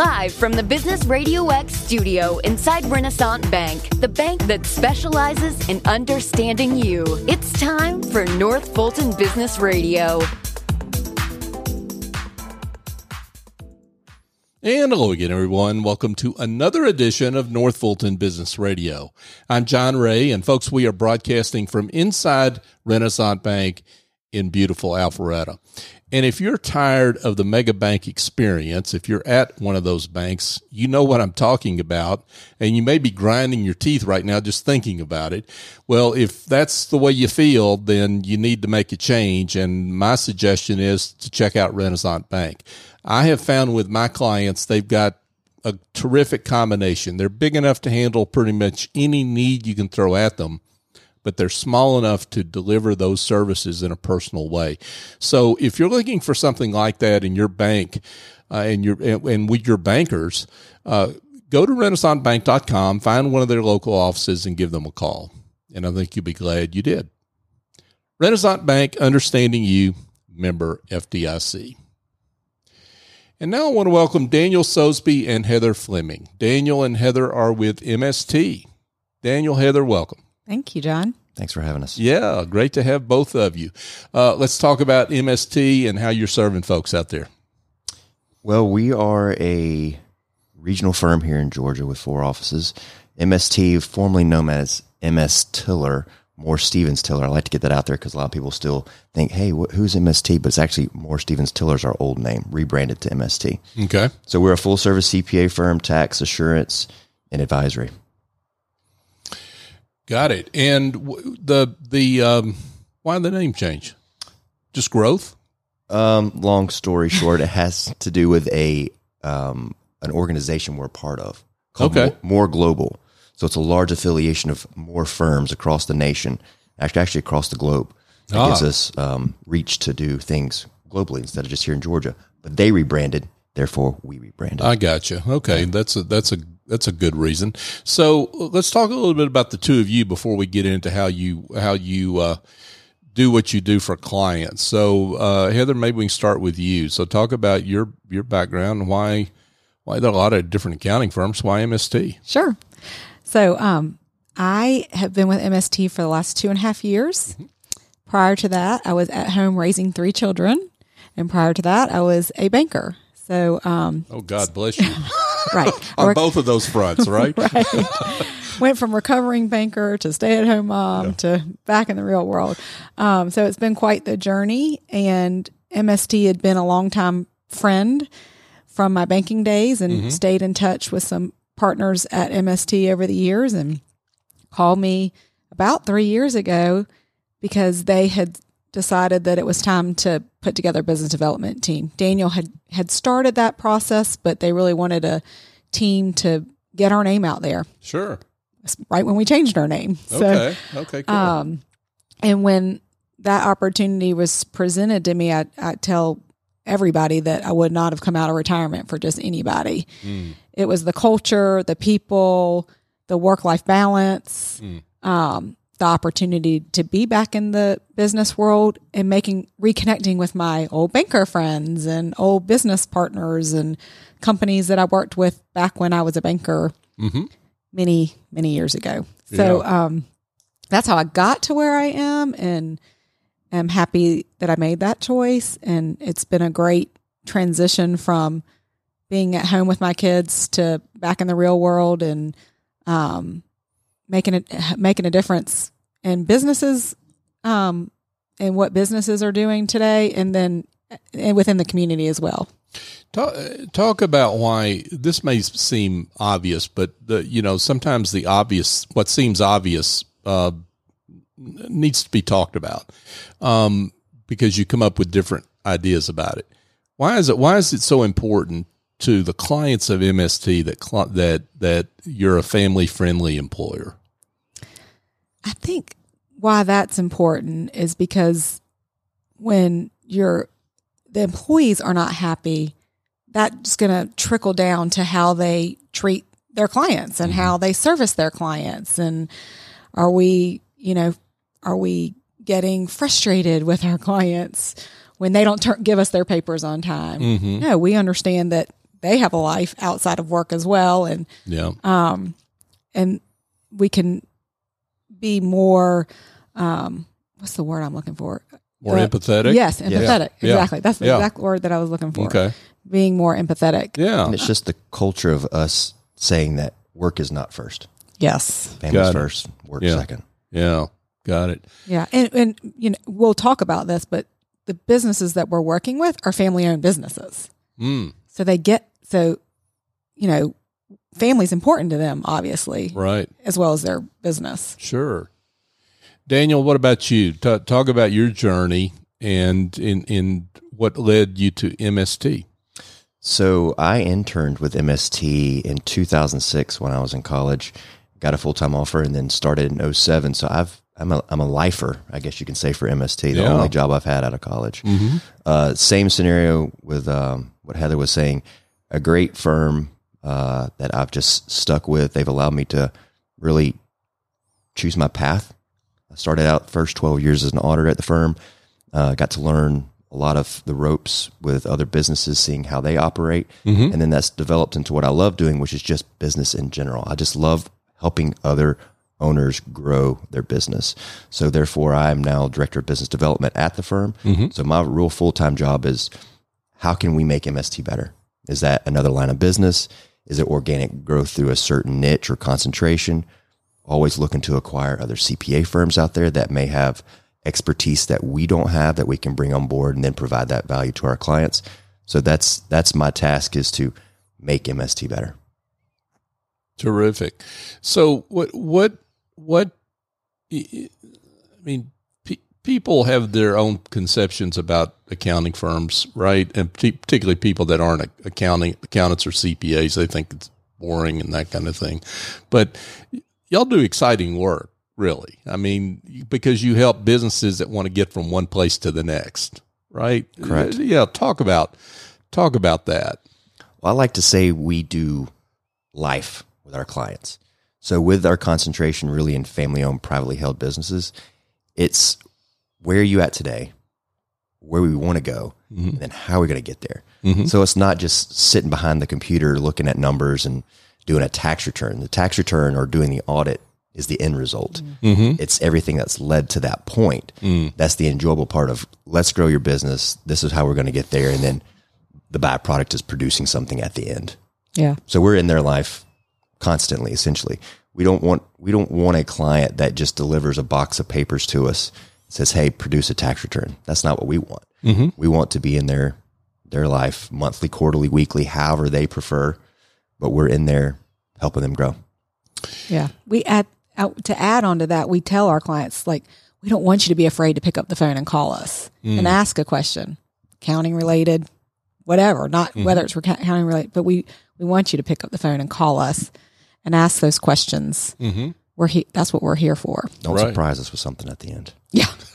Live from the Business Radio X studio inside Renaissance Bank, the bank that specializes in understanding you. It's time for North Fulton Business Radio. And hello again, everyone. Welcome to another edition of North Fulton Business Radio. I'm John Ray, and folks, we are broadcasting from inside Renaissance Bank in beautiful Alpharetta. And if you're tired of the mega bank experience, if you're at one of those banks, you know what I'm talking about. And you may be grinding your teeth right now just thinking about it. Well, if that's the way you feel, then you need to make a change. And my suggestion is to check out Renaissance Bank. I have found with my clients, they've got a terrific combination. They're big enough to handle pretty much any need you can throw at them, but they're small enough to deliver those services in a personal way. So if you're looking for something like that in your bank uh, and your and, and, with your bankers, uh, go to renaissancebank.com, find one of their local offices and give them a call. And I think you'll be glad you did. Renaissance Bank, understanding you, member FDIC. And now I want to welcome Daniel Sosebee and Heather Fleming. Daniel and Heather are with MST. Daniel, Heather, welcome. Thank you, John. Thanks for having us. Yeah, great to have both of you. Uh, let's talk about MST and how you're serving folks out there. Well, we are a regional firm here in Georgia with four offices. MST, formerly known as MS Tiller, Moore Stephens Tiller. I like to get that out there because a lot of people still think, hey, wh- who's MST? But it's actually Moore Stephens Tiller is our old name, rebranded to MST. Okay. So we're a full service CPA firm, tax assurance, and advisory. Got it. And w- the the um, why the name change? Just growth. Um, long story short, it has to do with a um, an organization we're a part of. Called Okay. Moore, Moore Global. So it's a large affiliation of Moore firms across the nation, actually, actually across the globe. It Ah. gives us um, reach to do things globally instead of just here in Georgia. But they rebranded, therefore we rebranded. I got you. Okay, that's a that's a that's a good reason. So let's talk a little bit about the two of you before we get into how you how you uh, do what you do for clients. So uh, Heather, maybe we can start with you. So talk about your your background why why there are a lot of different accounting firms. Why MST? Sure. So, um, I have been with MST for the last two and a half years. Prior to that, I was at home raising three children. And prior to that, I was a banker. So, um, Oh God bless you right. On both of those fronts, right? right. Went from recovering banker to stay at home mom to back in the real world. Um, so it's been quite the journey. And MST had been a longtime friend from my banking days and stayed in touch with some partners at MST over the years and called me about three years ago because they had decided that it was time to put together a business development team. Daniel had had started that process, but they really wanted a team to get our name out there Sure. right when we changed our name. So, Okay. Okay. Cool. um, and when that opportunity was presented to me, I, I tell everybody that I would not have come out of retirement for just anybody. Mm. It was the culture, the people, the work life balance, Mm. um, the opportunity to be back in the business world and making reconnecting with my old banker friends and old business partners and companies that I worked with back when I was a banker Mhm. many many years ago. So um, that's how I got to where I am, and am happy that I made that choice. And it's been a great transition from being at home with my kids to back in the real world and um, making it making a difference in businesses um, and what businesses are doing today, and then and within the community as well. Talk, talk about why this may seem obvious, but the you know sometimes the obvious, what seems obvious, uh, needs to be talked about um, because you come up with different ideas about it. Why is it? Why is it so important to the clients of MST that that that you're a family friendly employer? I think why that's important is because when your the employees are not happy, that's going to trickle down to how they treat their clients and how they service their clients and are we, you know, are we getting frustrated with our clients when they don't tur give us their papers on time? Mm-hmm. No, we understand that they have a life outside of work as well, and Yeah. um, and we can be more. Um, what's the word I'm looking for? More Uh, empathetic. Yes, empathetic. Yeah. Exactly. That's the Yeah. exact word that I was looking for. Okay. Being more empathetic. Yeah. And it's just the culture of us saying that work is not first. Yes. Family's Got it. first, work Yeah. second. Yeah. Got it. Yeah, and and you know we'll talk about this, but the businesses that we're working with are family owned businesses, Mm, so they get so you know family's important to them, obviously, right. as well as their business. Sure. Daniel, what about you? Ta talk about your journey and in in what led you to MST. So I interned with MST in 2006 when I was in college. Got a full time offer and then started in 07. So I've I'm a I'm a lifer, I guess you can say for MST. The Yeah. only job I've had out of college. Mm-hmm. Uh, same scenario with um, what Heather was saying. A great firm uh, that I've just stuck with. They've allowed me to really choose my path. I started out first 12 years as an auditor at the firm. Uh, got to learn a lot of the ropes with other businesses, seeing how they operate. Mm-hmm. And then that's developed into what I love doing, which is just business in general. I just love helping other owners grow their business. So therefore, I am now director of business development at the firm. So my real full time job is how can we make MST better? Is that another line of business? Is it organic growth through a certain niche or concentration? Always looking to acquire other CPA firms out there that may have expertise that we don't have that we can bring on board and then provide that value to our clients. So that's that's my task is to make MST better. Terrific. So what what what I mean pe- people have their own conceptions about accounting firms, right? And particularly people that aren't accounting accountants or CPAs, they think it's boring and that kind of thing. But y'all do exciting work, really. I mean, because you help businesses that want to get from one place to the next, right? Correct. Yeah, talk about talk about that. Well, I like to say we do life with our clients. So, with our concentration really in family owned, privately held businesses, it's where are you at today, where we want to go, mm-hmm. and then how we're going to get there. Mm-hmm. So, it's not just sitting behind the computer looking at numbers and doing a tax return. The tax return or doing the audit is the end result. Mm-hmm. It's everything that's led to that point. Mm. That's the enjoyable part of let's grow your business. This is how we're going to get there. And then the byproduct is producing something at the end. Yeah. So we're in their life constantly, essentially. We don't want we don't want a client that just delivers a box of papers to us, says, "Hey, produce a tax return." That's not what we want. Mm-hmm. We want to be in their their life monthly, quarterly, weekly, however they prefer, but we're in there helping them grow. Yeah. We add out to add on to that, we tell our clients like we don't want you to be afraid to pick up the phone and call us and mm. ask a question, accounting related, whatever, not mm-hmm. whether it's recou- accounting related, but we we want you to pick up the phone and call us and ask those questions. Mm-hmm. We're he- that's what we're here for. Don't Right. surprise us with something at the end. Yeah.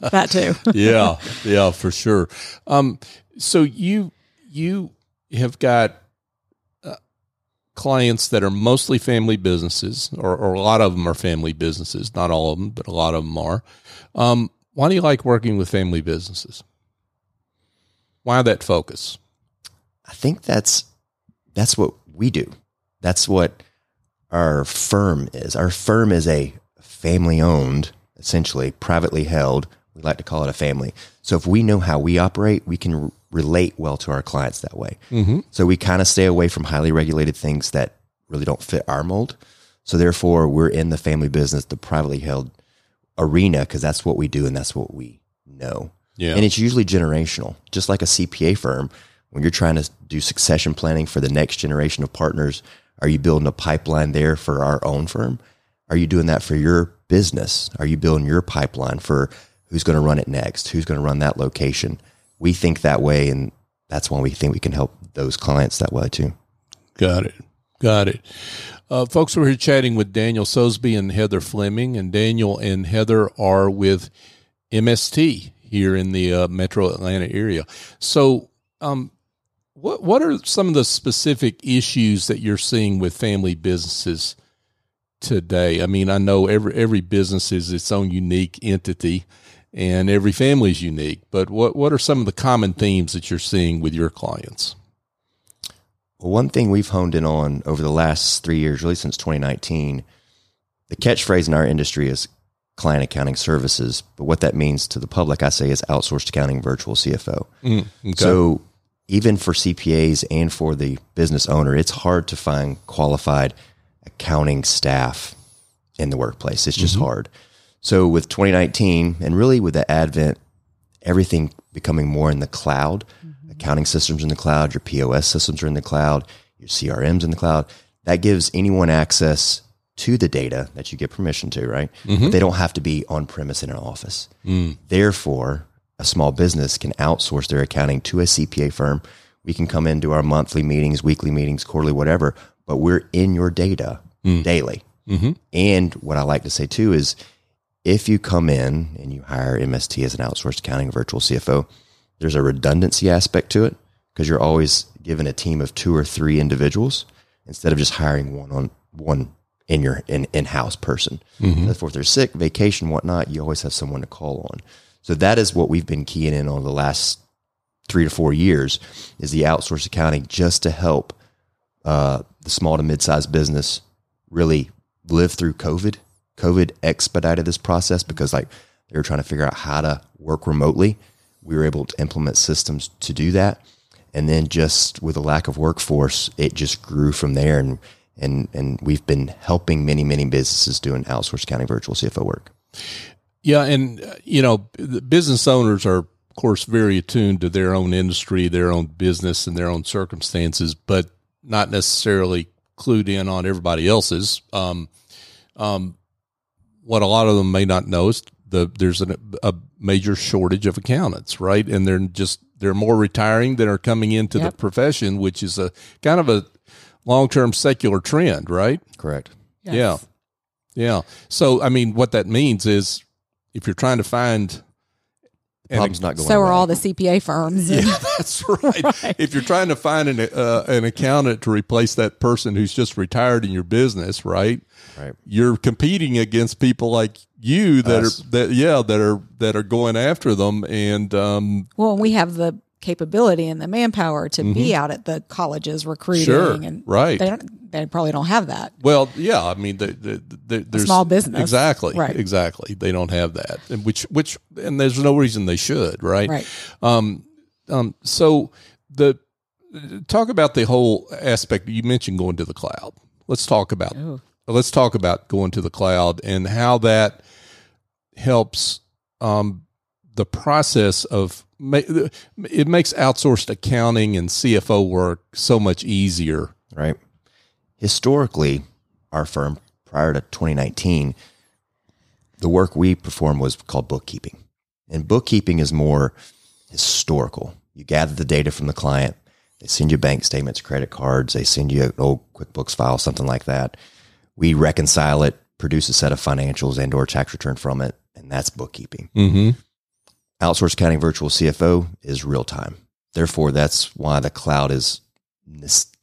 that too. yeah, yeah, for sure. Um, so you you have got uh, clients that are mostly family businesses, or, or a lot of them are family businesses. Not all of them, but a lot of them are. Um, why do you like working with family businesses? Why that focus? I think that's that's what we do. That's what our firm is. Our firm is a family owned, essentially privately held. We like to call it a family. So if we know how we operate, we can r- relate well to our clients that way. Mm-hmm. So we kind of stay away from highly regulated things that really don't fit our mold. So therefore, we're in the family business, the privately held arena, because that's what we do and that's what we know. Yeah. And it's usually generational, just like a CPA firm. When you're trying to do succession planning for the next generation of partners, are you building a pipeline there for our own firm? Are you doing that for your business? Are you building your pipeline for who's going to run it next? Who's going to run that location? We think that way, and that's why we think we can help those clients that way too. Got it. Got it. Uh, folks, we're here chatting with Daniel Sosebee and Heather Fleming, and Daniel and Heather are with MST here in the uh, Metro Atlanta area. So, um, what what are some of the specific issues that you're seeing with family businesses today? I mean, I know every every business is its own unique entity, and every family is unique. But what what are some of the common themes that you're seeing with your clients? Well, one thing we've honed in on over the last three years, really since 2019, the catchphrase in our industry is client accounting services. But what that means to the public, I say, is outsourced accounting virtual CFO. Mm, okay. So even for CPAs and for the business owner, it's hard to find qualified accounting staff in the workplace. It's just mm-hmm. hard. So with 2019 and really with the advent, everything becoming more in the cloud, mm-hmm. accounting systems in the cloud, your POS systems are in the cloud, your CRMs in the cloud. That gives anyone access to the data that you get permission to, right? But they don't have to be on premise in an office. Mm. Therefore, a small business can outsource their accounting to a CPA firm. We can come into our monthly meetings, weekly meetings, quarterly, whatever, but we're in your data mm. daily. Mm-hmm. And what I like to say too is if you come in and you hire MST as an outsourced accounting virtual CFO, there's a redundancy aspect to it because you're always given a team of two or three individuals instead of just hiring one on one in your in in house person. Mm-hmm. Therefore, if they're sick, vacation, whatnot, you always have someone to call on. So that is what we've been keying in on the last three to four years is the outsourced accounting just to help uh, the small to mid-sized business really live through COVID. COVID expedited this process because like they were trying to figure out how to work remotely. We were able to implement systems to do that. And then just with a lack of workforce, it just grew from there. And, and, and we've been helping many, many businesses doing outsourced accounting virtual CFO work. Yeah, and uh, you know, the business owners are, of course, very attuned to their own industry, their own business, and their own circumstances, but not necessarily clued in on everybody else's. Um, um, what a lot of them may not know is the there's an, a major shortage of accountants, right? And they're just they're more retiring than are coming into Yep. the profession, which is a kind of a long term secular trend, right? Correct. Yes. Yeah. Yeah. So, I mean, what that means is if you're trying to find, and Problem's not going So are away. all the CPA firms. yeah, that's right. If you're trying to find an, uh, an accountant to replace that person who's just retired in your business, right? Right. You're competing against people like you that Us. are that yeah that are that are going after them and um Well, we have the capability and the manpower to be out at the colleges recruiting, Mm-hmm. Sure, and right. They don't. They probably don't have that. well yeah I mean the, the, the, there's small business. exactly Right. exactly they don't have that and which which and there's no reason they should right Right. Um, um, so the talk about the whole aspect you mentioned going to the cloud. Let's talk about Ooh. let's talk about going to the cloud and how that helps um, the process of it makes outsourced accounting and CFO work so much easier. right? Historically, our firm prior to 2019, the work we performed was called bookkeeping. And bookkeeping is more historical. You gather the data from the client, they send you bank statements, credit cards, they send you an old QuickBooks file, something like that. We reconcile it, produce a set of financials and or tax return from it, and that's bookkeeping Mm-hmm. Outsourced accounting virtual CFO is real time. Therefore, that's why the cloud is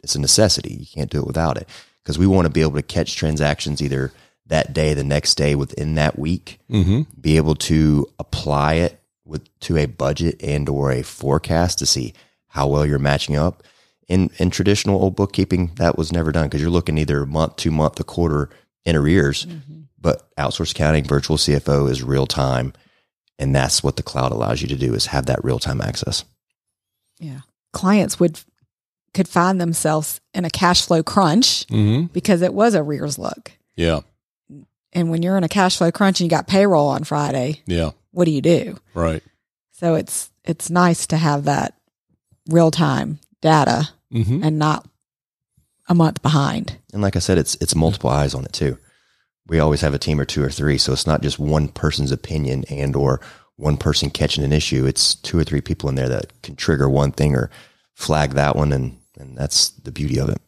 it's a necessity. You can't do it without it because we want to be able to catch transactions either that day, the next day, within that week. Mm-hmm. Be able to apply it with to a budget and or a forecast to see how well you're matching up. In in traditional old bookkeeping, that was never done because you're looking either month to month, a quarter in arrears. But outsourced accounting, virtual CFO is real time. And that's what the cloud allows you to do is have that real time access. Yeah. Clients would could find themselves in a cash flow crunch Mm-hmm. because it was a rears look. Yeah. And when you're in a cash flow crunch and you got payroll on Friday, Yeah. what do you do? Right. So it's it's nice to have that real time data Mm-hmm. and not a month behind. And like I said, it's it's multiple eyes on it too. We always have a team or two or three, so it's not just one person's opinion and or one person catching an issue. It's two or three people in there that can trigger one thing or flag that one, and and that's the beauty of it.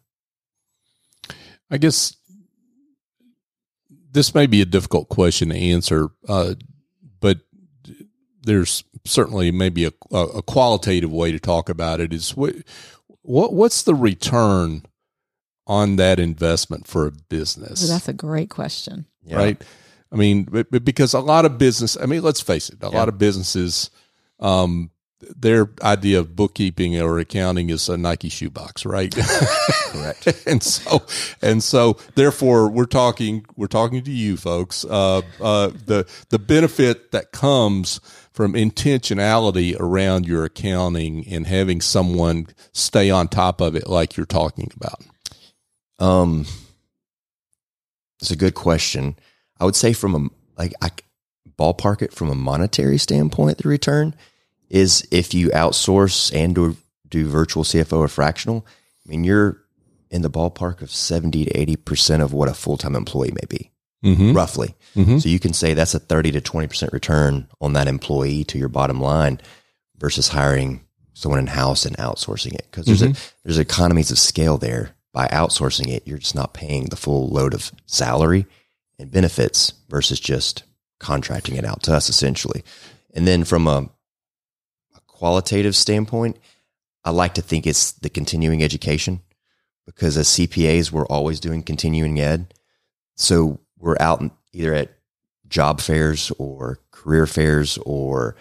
I guess this may be a difficult question to answer, uh, but there's certainly maybe a, a qualitative way to talk about it. Is what, what what's the return on that investment for a business? So that's a great question. Yeah. right? I mean, b- b- because a lot of business, I mean, let's face it, a Yeah. lot of businesses, um, their idea of bookkeeping or accounting is a Nike shoebox, right? Correct. and so, and so, therefore, we're talking, we're talking to you folks. Uh, uh, the the benefit that comes from intentionality around your accounting and having someone stay on top of it, like you're talking about. Um, it's a good question. I would say from a like I ballpark it from a monetary standpoint, the return is if you outsource and do, do virtual CFO or fractional. I mean, you're in the ballpark of seventy to eighty percent of what a full time employee may be, Mm-hmm. roughly. Mhm. So you can say that's a thirty to twenty percent return on that employee to your bottom line versus hiring someone in house and outsourcing it because there's a there's economies of scale there. By outsourcing it, you're just not paying the full load of salary and benefits versus just contracting it out to us essentially. And then from a, a qualitative standpoint, I like to think it's the continuing education because as CPAs, we're always doing continuing ed. So we're out either at job fairs or career fairs or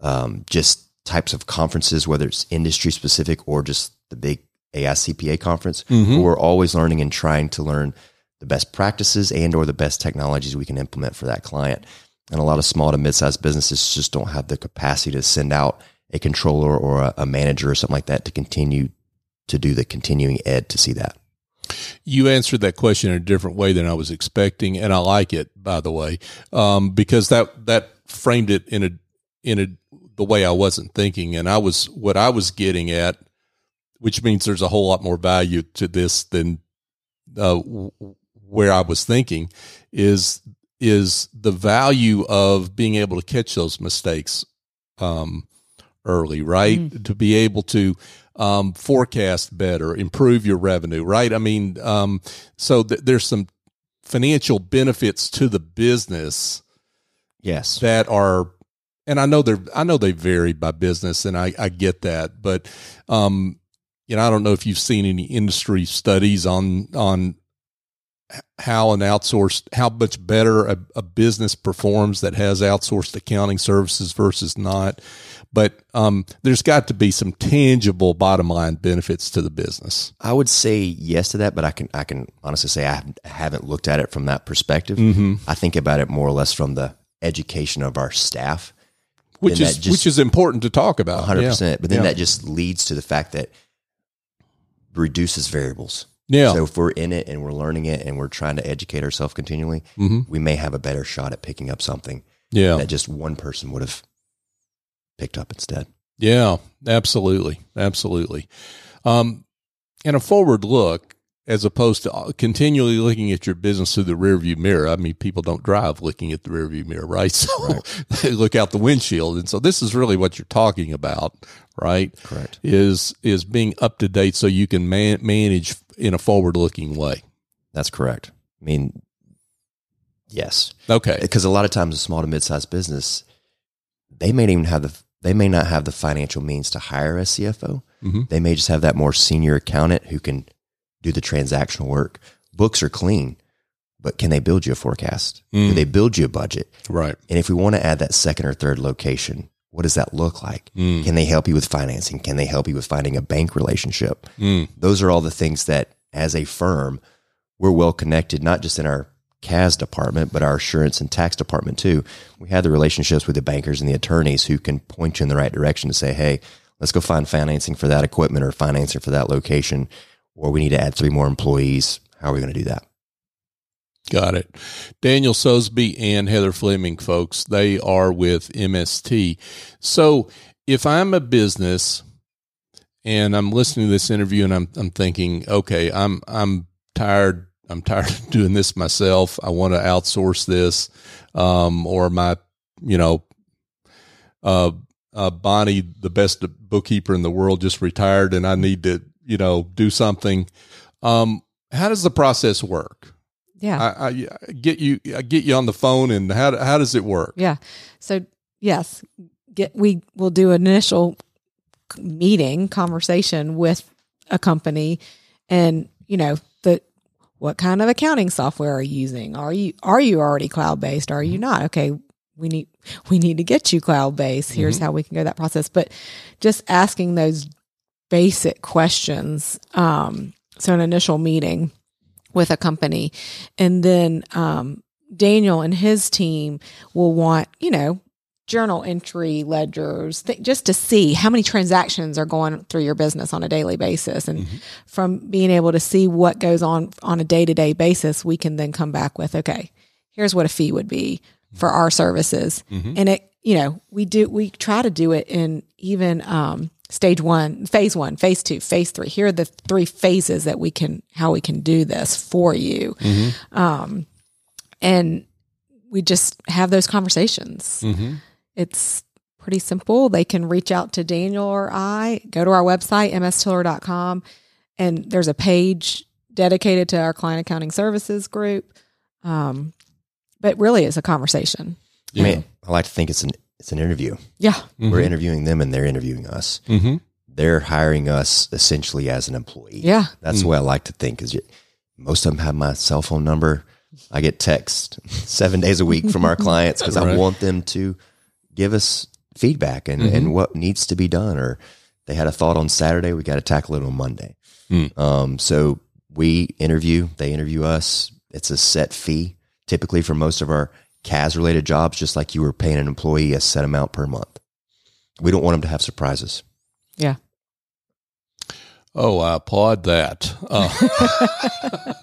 um, just types of conferences, whether it's industry specific or just the big AICPA conference. Mhm. We're always learning and trying to learn the best practices and or the best technologies we can implement for that client. And a lot of small to mid-sized businesses just don't have the capacity to send out a controller or a, a manager or something like that to continue to do the continuing ed to see that. You answered that question in a different way than I was expecting, and I like it, by the way, um, because that that framed it in a in a the way I wasn't thinking, and I was what I was getting at, which means there's a whole lot more value to this than uh, w- where I was thinking is is the value of being able to catch those mistakes um, early, right? To be able to um, forecast better, improve your revenue, right? I mean, um, so th- there's some financial benefits to the business Yes. that are, and I know they're, I know they vary by business, and I, I get that, but, um, you know, I don't know if you've seen any industry studies on on how an outsourced, how much better a, a business performs that has outsourced accounting services versus not. But um, there's got to be some tangible bottom line benefits to the business. I would say yes to that, but I can I can honestly say I haven't- looked at it from that perspective. Mm-hmm. I think about it more or less from the education of our staff, Which is just- which is important to talk about. hundred Yeah. percent. But then Yeah. that just leads to the fact that reduces variables. Yeah. So if we're in it and we're learning it and we're trying to educate ourselves continually, Mhm. we may have a better shot at picking up something yeah. that just one person would have picked up instead. Yeah, absolutely, absolutely. Um, and a forward look, as opposed to uh, continually looking at your business through the rearview mirror. I mean, people don't drive looking at the rearview mirror, right? So they look out the windshield, and so this is really what you're talking about, right? Correct. Is is being up to date so you can man- manage in a forward looking way. That's correct. I mean, yes. Okay. because a lot of times a small to mid-sized business they may not even have the they may not have the financial means to hire a cfo Mhm. they may just have that more senior accountant who can do the transactional work books are clean but can they build you a forecast do Mm. they build you a budget Right. and if we want to add that second or third location what does that look like Mm. can they help you with financing can they help you with finding a bank relationship Mm. those are all the things that as a firm we're well connected not just in our CAS department but our assurance and tax department too we have the relationships with the bankers and the attorneys who can point you in the right direction to say hey let's go find financing for that equipment or financing for that location or we need to add three more employees how are we going to do that Got it. Daniel Sosebee and Heather Fleming, folks, they are with MST. So if I'm a business and I'm listening to this interview and I'm I'm thinking, okay, I'm I'm tired. I'm tired of doing this myself. I want to outsource this, um, or my, you know, uh, uh, Bonnie, the best bookkeeper in the world, just retired, and I need to, you know, do something. Um, how does the process work? Yeah. I, I get you. I get you on the phone, and how how does it work? Yeah. So yes, get we will do an initial meeting conversation with a company, and you know the what kind of accounting software are you using? Are you are you already cloud based? Are you not? Okay, we need we need to get you cloud based. Here's how we can go that process. But just asking those basic questions. Um, so an initial meeting with a company. And then, um, Daniel and his team will want, you know, journal entry ledgers th- just to see how many transactions are going through your business on a daily basis. And from being able to see what goes on on a day-to-day basis we can then come back with okay here's what a fee would be for our services. And it you know we do we try to do it in even um stage one phase one phase two phase three here are the three phases that we can how we can do this for you um and we just have those conversations Mm-hmm. it's pretty simple. They can reach out to Daniel or I, go to our website, mstiller.com, and there's a page dedicated to our client accounting services group. Um, but really, it's a conversation. Yeah. I mean, I like to think it's an it's an interview. Yeah. We're interviewing them and they're interviewing us. Mm-hmm. They're hiring us essentially as an employee. Yeah. That's the way I like to think. Is most of them have my cell phone number. I get text seven days a week from our clients because Right. I want them to give us feedback and, and what needs to be done. Or they had a thought on Saturday, we got to tackle it on Monday. Um, so we interview, they interview us. It's a set fee, typically for most of our CAS related jobs, just like you were paying an employee a set amount per month. We don't want them to have surprises. Yeah. Oh, I applaud that. Uh,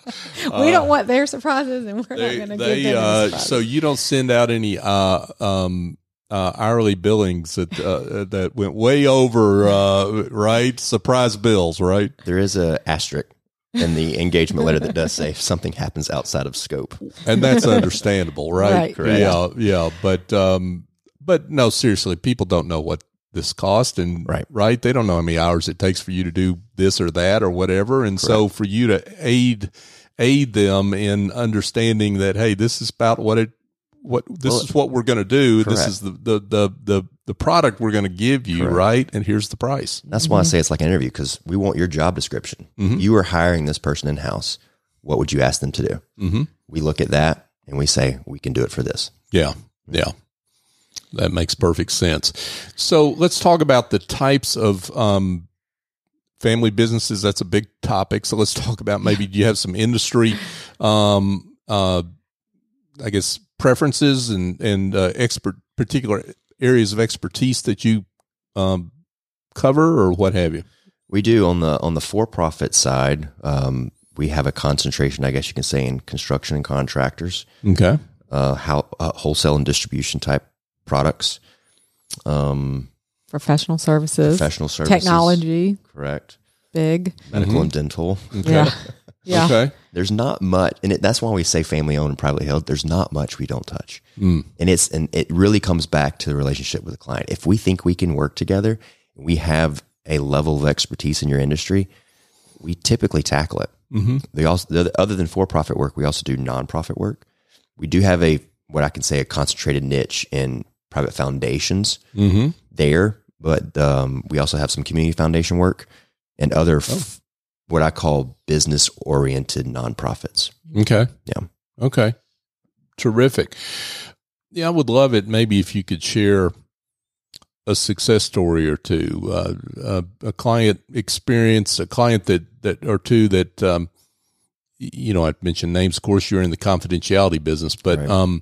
we don't want their surprises and we're they, not going to they, give them uh, so you don't send out any uh, um, uh, hourly billings that uh, that went way over, uh, right? Surprise bills, right? There is a asterisk in the engagement letter that does say if something happens outside of scope. and that's understandable, right? Right. Correct. Yeah, yeah, but um, but no, seriously, people don't know what this cost, and Right. right, they don't know how many hours it takes for you to do this or that or whatever, and so for you to aid aid them in understanding that hey, this is about what it what this Well, is what we're going to do. This is the the the the, the product we're going to give you, Correct. right? And here's the price. That's why I say it's like an interview because we want your job description. You are hiring this person in house. What would you ask them to do? Mm-hmm. We look at that and we say we can do it for this. Yeah, yeah. That makes perfect sense. So let's talk about the types of um, family businesses. That's a big topic. So let's talk about maybe do you have some industry, um, uh, I guess preferences and and uh, expert particular areas of expertise that you um, cover or what have you. We do on the on the for profit side. Um, we have a concentration, I guess you can say, in construction and contractors, Okay. uh, how uh, wholesale and distribution type products, um, Professional services, professional services, technology, correct, big. medical and dental. Yeah. Yeah. Okay. There's not much, and it, that's why we say family owned and privately held. There's not much we don't touch, Mm. and it's and it really comes back to the relationship with the client. If we think we can work together, we have a level of expertise in your industry, we typically tackle it. Mm-hmm. They also, the- other than for profit work, we also do nonprofit work. We do have a what I can say a concentrated niche in private foundations Mm-hmm. there, but um, we also have some community foundation work and other f- what I call business oriented nonprofits. Okay. Yeah. Okay. Terrific. Yeah, I would love it. Maybe if you could share a success story or two, uh, uh, a client experience, a client that that or two that um, you know. I mentioned names. Of course, you're in the confidentiality business, but Right. um,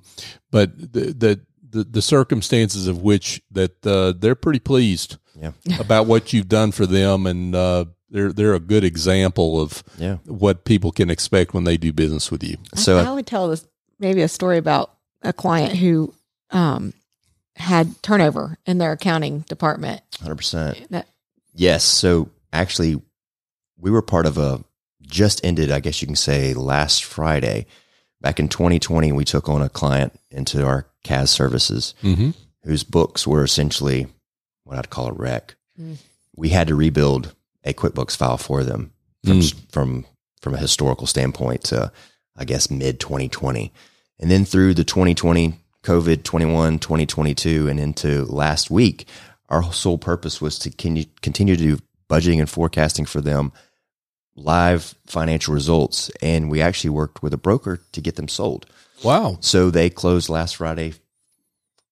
but the, the the the circumstances of which that uh, they're pretty pleased Yeah. about what you've done for them, and uh, they're they're a good example of Yeah. what people can expect when they do business with you. So I, I would tell this maybe a story about a client who um, had turnover in their accounting department. 100%. Yes. So actually, we were part of a just ended, I guess you can say, last Friday. Back in 2020, we took on a client into our CAS services Mm-hmm. whose books were essentially what I'd call a wreck. Mm. We had to rebuild a QuickBooks file for them from hmm. from from a historical standpoint to I guess mid 2020. And then through the 2020 COVID 21 2022 and into last week, our sole purpose was to continue continue to do budgeting and forecasting for them live financial results and we actually worked with a broker to get them sold. Wow. So they closed last Friday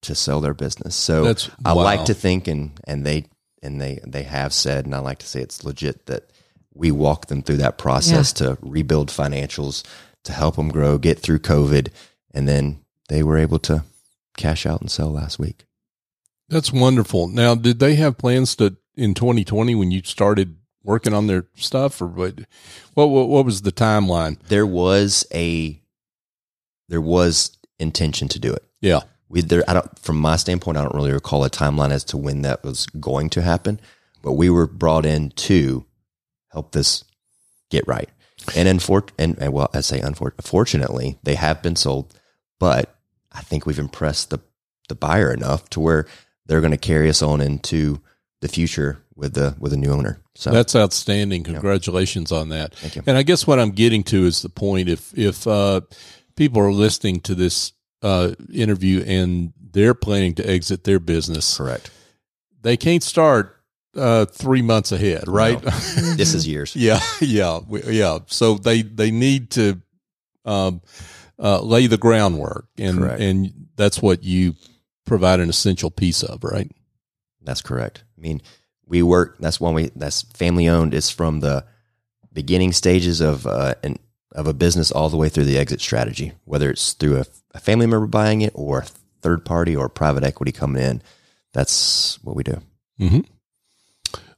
to sell their business. So That's- I wow. like to think, and and they and they they have said, and I like to say it's legit that we walk them through that process to rebuild financials, to help them grow, get through COVID, and then they were able to cash out and sell last week. That's wonderful. Now, did they have plans to in 2020 when you started working on their stuff, or what? What what, what was the timeline? There was a there was intention to do it. Yeah, we there I don't from my standpoint I don't really recall a timeline as to when that was going to happen, but we were brought in to help this get right. And unfor- and, and well, I say unfor- fortunately, they have been sold, but I think we've impressed the the buyer enough to where they're going to carry us on into the future with the with a new owner. So that's outstanding. Congratulations on that. Thank you. And I guess what I'm getting to is the point: if if uh, people are listening to this uh, interview and they're planning to exit their business, correct. they can't start uh, three months ahead, right? This is years. Yeah, yeah, yeah. So they they need to um, uh, lay the groundwork, and Correct. and that's what you provide an essential piece of, right? That's correct. I mean, we work. That's one we. That's family owned. It's from the beginning stages of uh, an of a business all the way through the exit strategy. Whether it's through a, a family member buying it or third party or private equity coming in, that's what we do.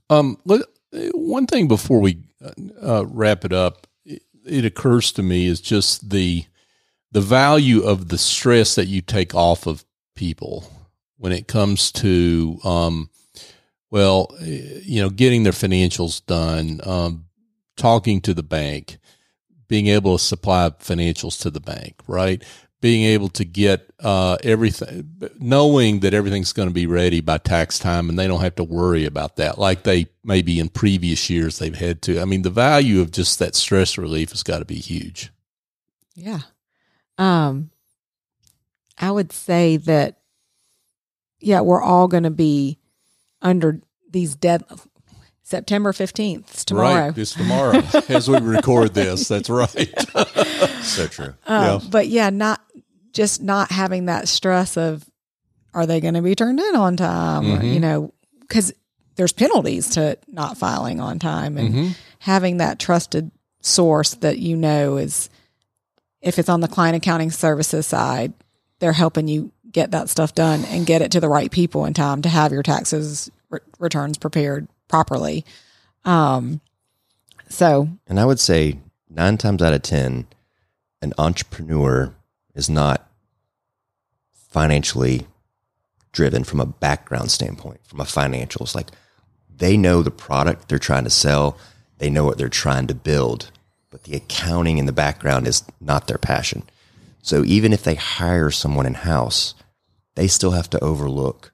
Um, let, one thing before we uh, wrap it up, it, it occurs to me is just the the value of the stress that you take off of people when it comes to, um, well, eh, you know, getting their financials done, um, talking to the bank, being able to supply financials to the bank, right? Being able to get uh, everything, knowing that everything's going to be ready by tax time and they don't have to worry about that like they maybe in previous years they've had to. I mean, the value of just that stress relief has got to be huge. Yeah. Um, I would say that, yeah, we're all going to be under these dead. September 15th, it's tomorrow. Right. It's tomorrow as we record this. That's right. So true. Um, But yeah, not just not having that stress of are they going to be turned in on time? Or, you know, because there's penalties to not filing on time and having that trusted source that you know is if it's on the client accounting services side, they're helping you get that stuff done and get it to the right people in time to have your taxes re- returns prepared properly. Um, so And I would say nine times out of 10, an entrepreneur is not financially driven from a background standpoint, from a financials. Like they know the product they're trying to sell, they know what they're trying to build, but the accounting in the background is not their passion. So even if they hire someone in house, they still have to overlook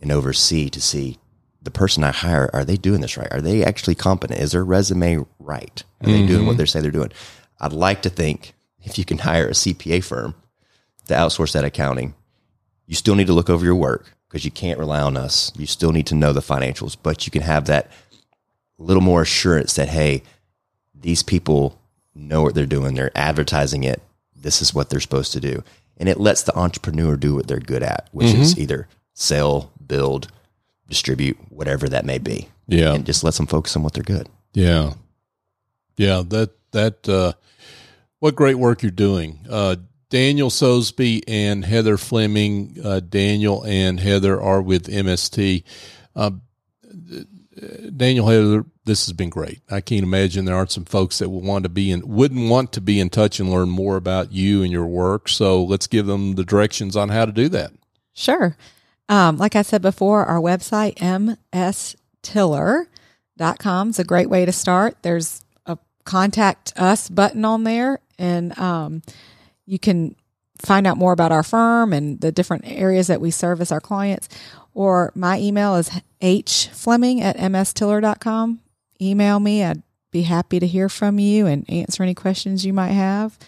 and oversee to see the person I hire, are they doing this right? Are they actually competent? Is their resume right? Are they doing what mm-hmm. they say they're doing? I'd like to think if you can hire a CPA firm to outsource that accounting, you still need to look over your work because you can't rely on us. You still need to know the financials, but you can have that little more assurance that, hey, these people know what they're doing. They're advertising it. This is what they're supposed to do. And it lets the entrepreneur do what they're good at, which is mm-hmm. either sell, build, distribute, whatever that may be. Yeah. And just let them focus on what they're good. Yeah. Yeah, that that uh what great work you're doing. Uh Daniel Sosebee and Heather Fleming, uh, Daniel and Heather are with MST. Uh, Daniel Heather, this has been great. I can't imagine there aren't some folks that would want to be in, wouldn't want to be in touch and learn more about you and your work. So let's give them the directions on how to do that. Sure. Um, like I said before, our website, mstiller.com is a great way to start. There's a contact us button on there, and um, you can find out more about our firm and the different areas that we service our clients. Or my email is hfleming at mstiller.com. Email me. I'd be happy to hear from you and answer any questions you might have.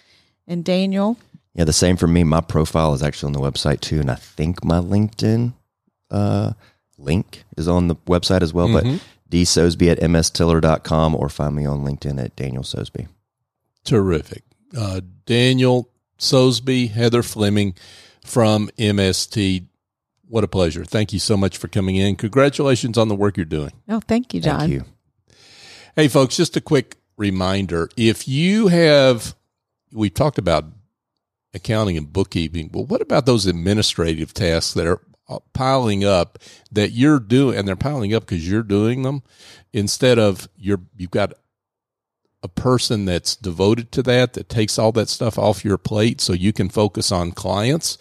And Daniel, Yeah, the same for me. My profile is actually on the website too, and I think my LinkedIn uh, link is on the website as well. But D Sosebee at mstiller.com or find me on LinkedIn at Daniel Sosebee. Terrific. Uh, Daniel Sosebee, Heather Fleming from MST. what a pleasure. Thank you so much for coming in. Congratulations on the work you're doing. Oh, thank you, John. Thank you. Hey, folks, just a quick reminder. If you have, we talked about accounting and bookkeeping, but what about those administrative tasks that are piling up that you're doing, and they're piling up because you're doing them instead of you're, you've got a person that's devoted to that, that takes all that stuff off your plate so you can focus on clients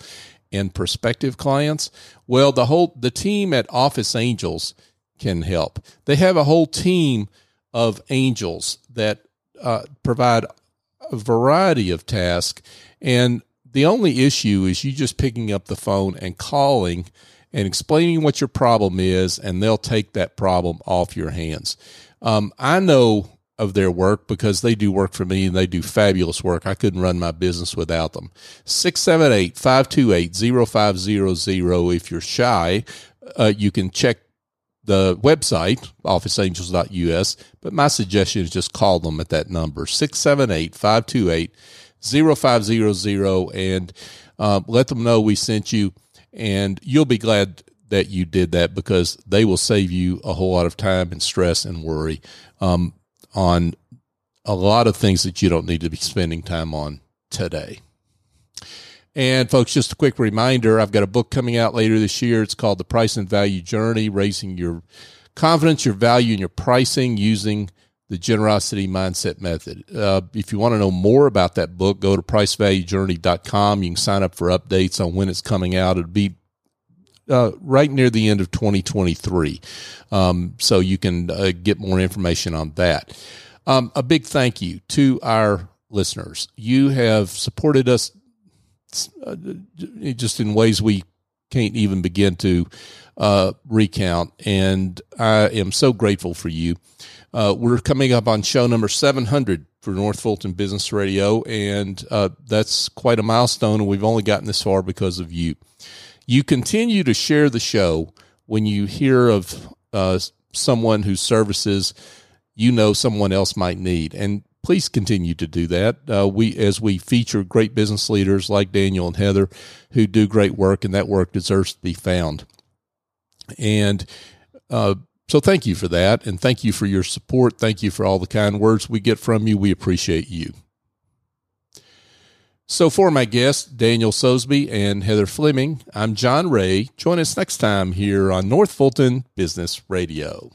and prospective clients. Well, the whole, the team at Office Angels can help. They have a whole team of angels that uh, provide a variety of tasks. And the only issue is you just picking up the phone and calling and explaining what your problem is, and they'll take that problem off your hands. Um, I know of their work because they do work for me and they do fabulous work. I couldn't run my business without them. 678 528 0500. If you're shy, uh, you can check the website, officeangels.us, but my suggestion is just call them at that number, 678 528 0500, and uh, let them know we sent you. And you'll be glad that you did that because they will save you a whole lot of time and stress and worry um, on a lot of things that you don't need to be spending time on today. And folks, just a quick reminder I've got a book coming out later this year. It's called The Price and Value Journey Raising Your Confidence, Your Value, and Your Pricing Using the Generosity Mindset Method. Uh, if you want to know more about that book, go to pricevaluejourney.com. You can sign up for updates on when it's coming out. It'll be uh, right near the end of 2023. Um, so you can uh, get more information on that. Um, a big thank you to our listeners. You have supported us just in ways we can't even begin to uh, recount. And I am so grateful for you. Uh, we're coming up on show number 700 for North Fulton Business Radio, and uh, that's quite a milestone. And we've only gotten this far because of you. You continue to share the show when you hear of uh, someone whose services you know someone else might need. And please continue to do that. Uh, we as we feature great business leaders like Daniel and Heather who do great work, and that work deserves to be found. And uh, so, thank you for that, and thank you for your support. Thank you for all the kind words we get from you. We appreciate you. So, for my guests, Daniel Sosebee and Heather Fleming, I'm John Ray. Join us next time here on North Fulton Business Radio.